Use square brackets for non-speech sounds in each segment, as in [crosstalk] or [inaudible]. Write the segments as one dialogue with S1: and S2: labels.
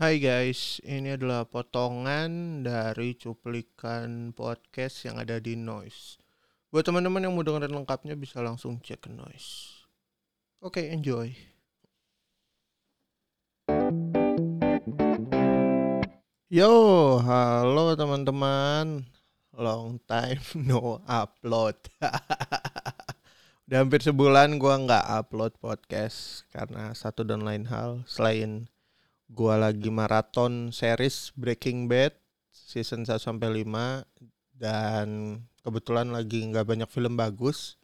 S1: Hai guys, ini adalah potongan dari cuplikan podcast yang ada di Noise. Buat teman-teman yang mau dengerin lengkapnya bisa langsung cek Noise. Oke, enjoy. Yo, halo teman-teman. Long time [laughs] no upload. [laughs] Udah hampir sebulan gua nggak upload podcast karena satu dan lain hal selain gua lagi maraton series Breaking Bad season 1 sampai 5 dan kebetulan lagi nggak banyak film bagus.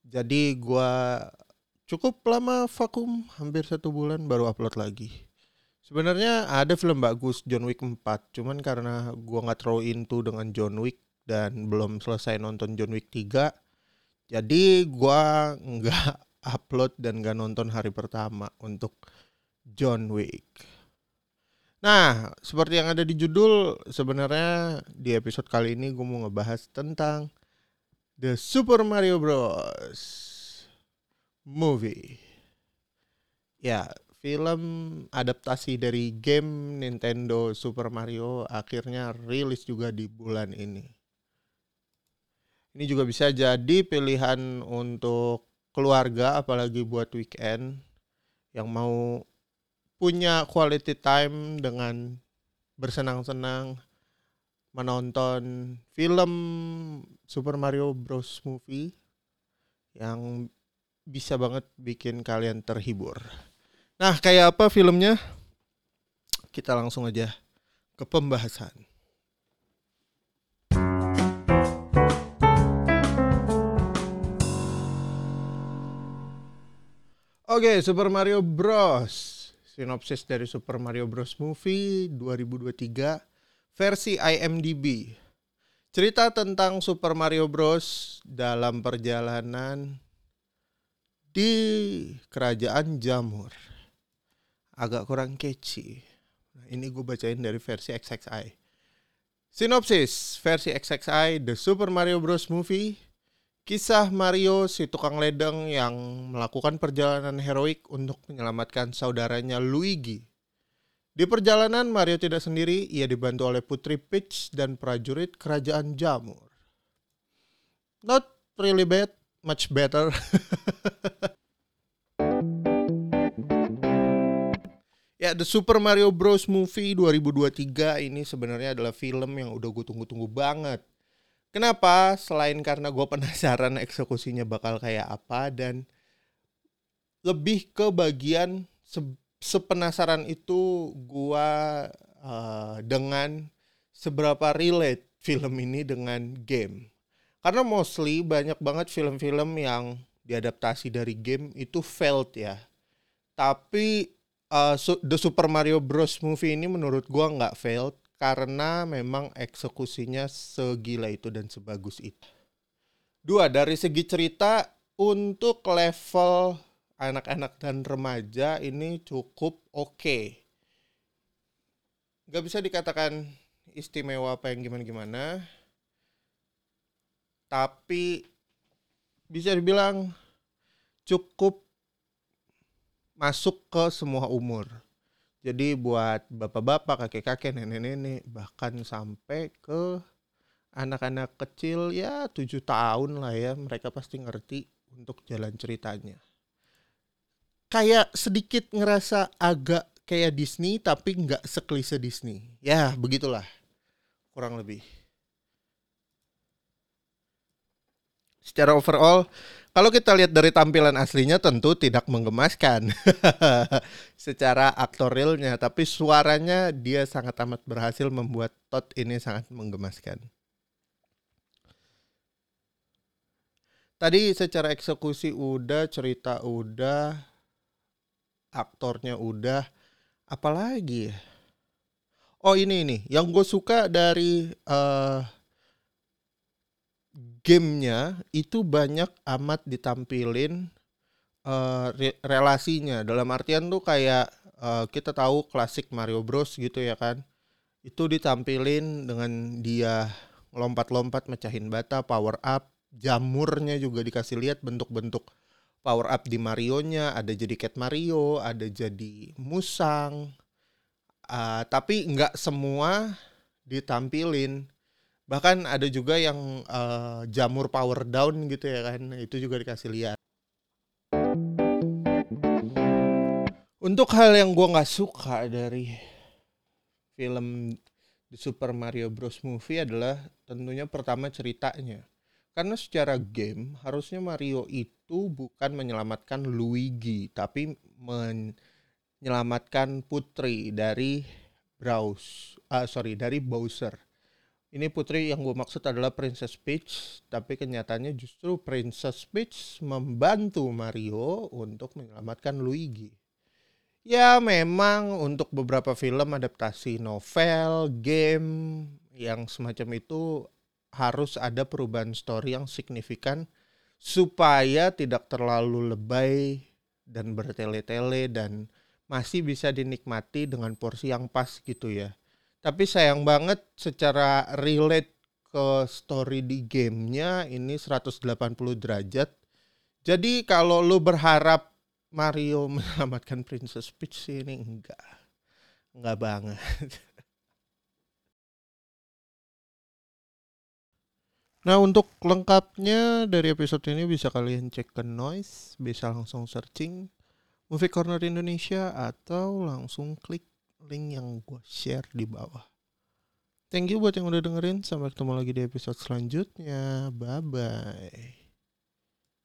S1: Jadi gua cukup lama vakum hampir satu bulan baru upload lagi. Sebenarnya ada film bagus John Wick 4, cuman karena gua nggak terlalu into dengan John Wick dan belum selesai nonton John Wick 3, jadi gua nggak [laughs] upload dan nggak nonton hari pertama untuk John Wick. Nah, seperti yang ada di judul, sebenarnya di episode kali ini gue mau ngebahas tentang The Super Mario Bros. Movie. Ya, film adaptasi dari game Nintendo Super Mario akhirnya rilis juga di bulan ini. Ini juga bisa jadi pilihan untuk keluarga, apalagi buat weekend yang mau punya quality time dengan bersenang-senang menonton film Super Mario Bros movie yang bisa banget bikin kalian terhibur. Nah, kayak apa filmnya? Kita langsung aja ke pembahasan. Oke, Super Mario Bros sinopsis dari Super Mario Bros. Movie 2023 versi IMDb. Cerita tentang Super Mario Bros. dalam perjalanan di kerajaan Jamur. Agak kurang catchy. Nah, ini gue bacain dari versi XXI. Sinopsis versi XXI The Super Mario Bros. Movie Kisah Mario, si tukang ledeng yang melakukan perjalanan heroik untuk menyelamatkan saudaranya Luigi. Di perjalanan Mario tidak sendiri, ia dibantu oleh Putri Peach dan prajurit kerajaan Jamur. Not really bad, much better. [laughs] ya, The Super Mario Bros. Movie 2023 ini sebenarnya adalah film yang udah gue tunggu-tunggu banget Kenapa? Selain karena gue penasaran eksekusinya bakal kayak apa dan lebih ke bagian se sepenasaran itu gue uh, dengan seberapa relate film ini dengan game. Karena mostly banyak banget film-film yang diadaptasi dari game itu failed ya. Tapi uh, The Super Mario Bros. movie ini menurut gue nggak failed karena memang eksekusinya segila itu dan sebagus itu. Dua, dari segi cerita untuk level anak-anak dan remaja ini cukup oke. Okay. Gak bisa dikatakan istimewa apa yang gimana-gimana. Tapi bisa dibilang cukup masuk ke semua umur jadi buat bapak-bapak, kakek-kakek, nenek-nenek, bahkan sampai ke anak-anak kecil ya tujuh tahun lah ya, mereka pasti ngerti untuk jalan ceritanya. Kayak sedikit ngerasa agak kayak Disney tapi nggak seklise Disney. Ya begitulah, kurang lebih. Secara overall, kalau kita lihat dari tampilan aslinya tentu tidak menggemaskan [laughs] secara aktorilnya, tapi suaranya dia sangat amat berhasil membuat Todd ini sangat menggemaskan. Tadi secara eksekusi udah, cerita udah, aktornya udah, apalagi ya? Oh ini ini, yang gue suka dari uh, gamenya itu banyak amat ditampilin uh, re relasinya. Dalam artian tuh kayak uh, kita tahu klasik Mario Bros gitu ya kan. Itu ditampilin dengan dia lompat-lompat mecahin bata power up jamurnya juga dikasih lihat bentuk-bentuk power up di Mario-nya. Ada jadi Cat Mario ada jadi musang. Uh, tapi nggak semua ditampilin. Bahkan ada juga yang uh, jamur power down gitu ya kan. Itu juga dikasih lihat. Untuk hal yang gue nggak suka dari film The Super Mario Bros. Movie adalah tentunya pertama ceritanya. Karena secara game harusnya Mario itu bukan menyelamatkan Luigi, tapi menyelamatkan putri dari Browse, ah sorry dari Bowser. Ini putri yang gue maksud adalah Princess Peach, tapi kenyataannya justru Princess Peach membantu Mario untuk menyelamatkan Luigi. Ya memang untuk beberapa film adaptasi novel, game yang semacam itu harus ada perubahan story yang signifikan supaya tidak terlalu lebay dan bertele-tele dan masih bisa dinikmati dengan porsi yang pas gitu ya. Tapi sayang banget secara relate ke story di gamenya ini 180 derajat. Jadi kalau lu berharap Mario [laughs] menyelamatkan Princess Peach sih ini enggak. Enggak banget. [laughs] Nah untuk lengkapnya dari episode ini bisa kalian cek ke Noise, bisa langsung searching Movie Corner Indonesia atau langsung klik link yang gue share di bawah. Thank you buat yang udah dengerin, sampai ketemu lagi di episode selanjutnya. Bye bye.